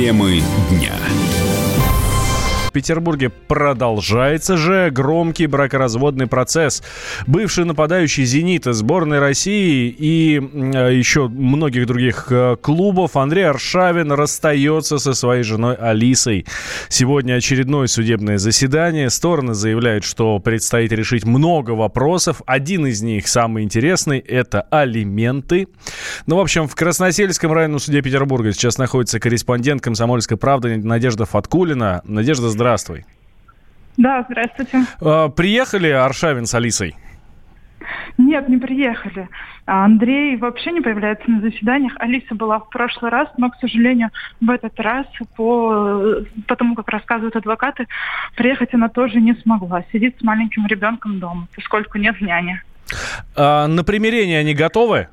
Темы дня. В Петербурге продолжается же громкий бракоразводный процесс. Бывший нападающий «Зенита» сборной России и э, еще многих других э, клубов Андрей Аршавин расстается со своей женой Алисой. Сегодня очередное судебное заседание. Стороны заявляют, что предстоит решить много вопросов. Один из них, самый интересный, это алименты. Ну, в общем, в Красносельском районном суде Петербурга сейчас находится корреспондент «Комсомольской правды» Надежда Фаткулина. Надежда, здравствуй. Да, здравствуйте. А, приехали Аршавин с Алисой? Нет, не приехали. А Андрей вообще не появляется на заседаниях. Алиса была в прошлый раз, но, к сожалению, в этот раз, по, по тому, как рассказывают адвокаты, приехать она тоже не смогла. Сидит с маленьким ребенком дома, поскольку нет няни. А, на примирение они готовы?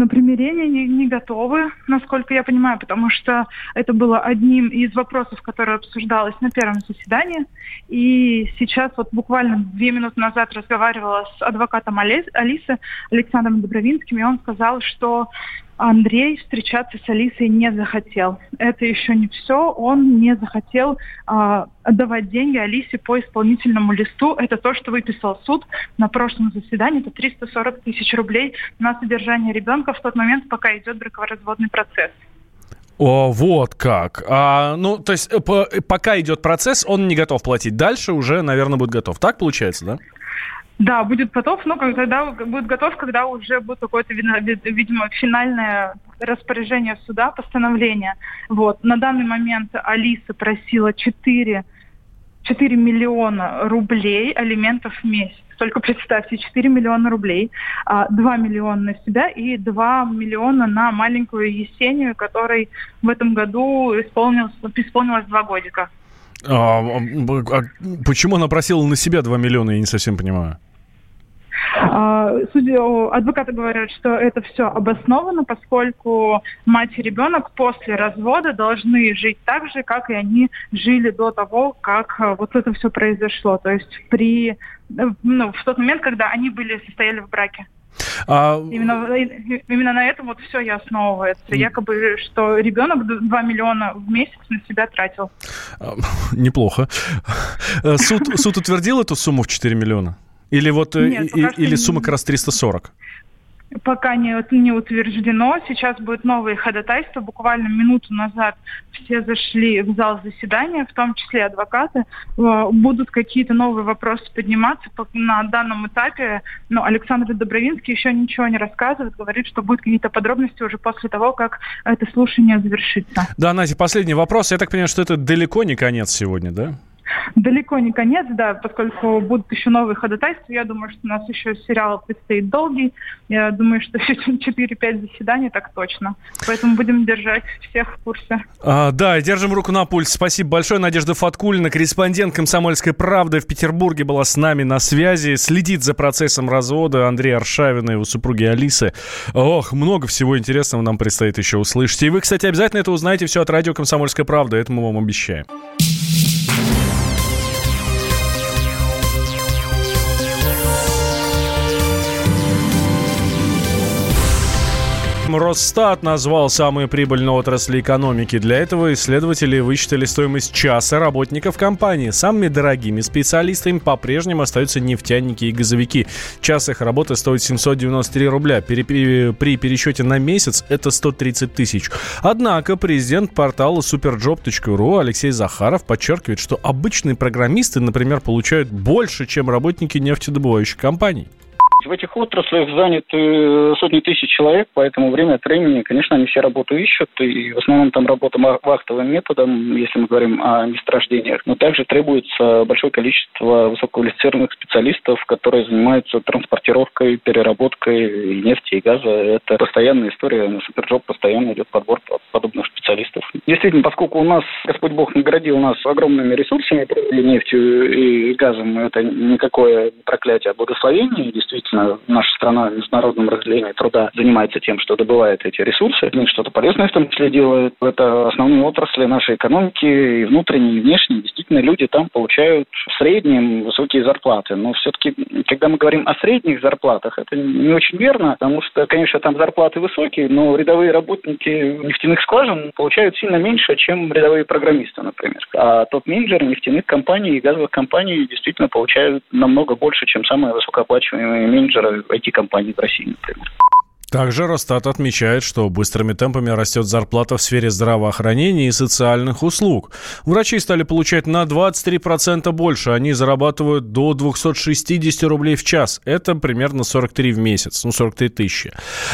На примирение не, не готовы, насколько я понимаю, потому что это было одним из вопросов, которые обсуждалось на первом заседании. И сейчас вот буквально две минуты назад разговаривала с адвокатом Алисы Александром Добровинским, и он сказал, что Андрей встречаться с Алисой не захотел. Это еще не все. Он не захотел э, отдавать деньги Алисе по исполнительному листу. Это то, что выписал суд на прошлом заседании. Это 340 тысяч рублей на содержание ребенка в тот момент, пока идет бракоразводный процесс. О, вот как. А, ну, то есть э, по, пока идет процесс, он не готов платить. Дальше уже, наверное, будет готов. Так получается, да? Да, будет готов, но когда будет готов, когда уже будет какое-то, видимо, финальное распоряжение суда, постановление. Вот. На данный момент Алиса просила 4, 4 миллиона рублей алиментов в месяц. Только представьте, 4 миллиона рублей, 2 а, миллиона на себя и 2 миллиона на маленькую Есению, которой в этом году исполнилось, исполнилось 2 годика. А, а, почему она просила на себя 2 миллиона, я не совсем понимаю. А, судьи, адвокаты говорят, что это все обосновано, поскольку мать и ребенок после развода должны жить так же, как и они жили до того, как а, вот это все произошло. То есть при, ну, в тот момент, когда они были, состояли в браке. А... Именно, именно на этом вот все и основывается. Якобы, что ребенок 2 миллиона в месяц на себя тратил. А, неплохо. Суд, суд утвердил эту сумму в 4 миллиона? Или вот э, Нет, и, или сумма как раз 340? Пока не, не утверждено. Сейчас будет новое ходатайство. Буквально минуту назад все зашли в зал заседания, в том числе адвокаты. Э, будут какие-то новые вопросы подниматься на данном этапе. Но Александр Добровинский еще ничего не рассказывает. Говорит, что будут какие-то подробности уже после того, как это слушание завершится. Да, Настя, последний вопрос. Я так понимаю, что это далеко не конец сегодня, да? Далеко не конец, да, поскольку будут еще новые ходатайства. Я думаю, что у нас еще сериал предстоит долгий. Я думаю, что 4-5 заседаний так точно. Поэтому будем держать всех в курсе. А, да, держим руку на пульс. Спасибо большое. Надежда Фаткулина, корреспондент «Комсомольской правды» в Петербурге была с нами на связи. Следит за процессом развода Андрей Аршавин и его супруги Алисы. Ох, много всего интересного нам предстоит еще услышать. И вы, кстати, обязательно это узнаете все от радио «Комсомольская правда». Это мы вам обещаем. Росстат назвал самые прибыльные отрасли экономики. Для этого исследователи высчитали стоимость часа работников компании. Самыми дорогими специалистами по-прежнему остаются нефтяники и газовики. Час их работы стоит 793 рубля. При, при пересчете на месяц это 130 тысяч. Однако президент портала superjob.ru Алексей Захаров подчеркивает, что обычные программисты, например, получают больше, чем работники нефтедобывающих компаний. В этих отраслях заняты сотни тысяч человек, поэтому время от времени, конечно, они все работу ищут, и в основном там работа вахтовым методом, если мы говорим о месторождениях. Но также требуется большое количество высококвалифицированных специалистов, которые занимаются транспортировкой, переработкой нефти и газа. Это постоянная история, на Superjob постоянно идет подбор подобных специалистов. Действительно, поскольку у нас, Господь Бог наградил нас огромными ресурсами, нефтью и газом, это никакое проклятие, а благословение, действительно, действительно наша страна в международном разделении труда занимается тем, что добывает эти ресурсы, они что-то полезное в том числе делают. Это основные отрасли нашей экономики, и внутренние, и внешние. Действительно, люди там получают в среднем высокие зарплаты. Но все-таки, когда мы говорим о средних зарплатах, это не очень верно, потому что, конечно, там зарплаты высокие, но рядовые работники нефтяных скважин получают сильно меньше, чем рядовые программисты, например. А топ-менеджеры нефтяных компаний и газовых компаний действительно получают намного больше, чем самые высокооплачиваемые менеджеры IT-компаний в России, например. Также Росстат отмечает, что быстрыми темпами растет зарплата в сфере здравоохранения и социальных услуг. Врачи стали получать на 23% больше. Они зарабатывают до 260 рублей в час. Это примерно 43 в месяц, ну 43 тысячи.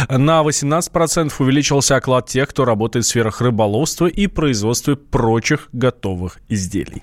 На 18% увеличился оклад тех, кто работает в сферах рыболовства и производства прочих готовых изделий.